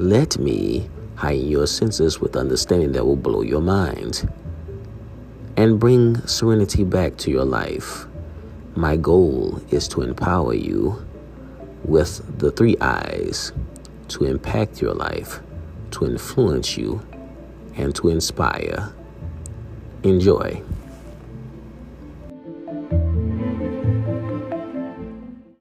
Let me heighten your senses with understanding that will blow your mind and bring serenity back to your life. My goal is to empower you with the three eyes to impact your life, to influence you, and to inspire. Enjoy.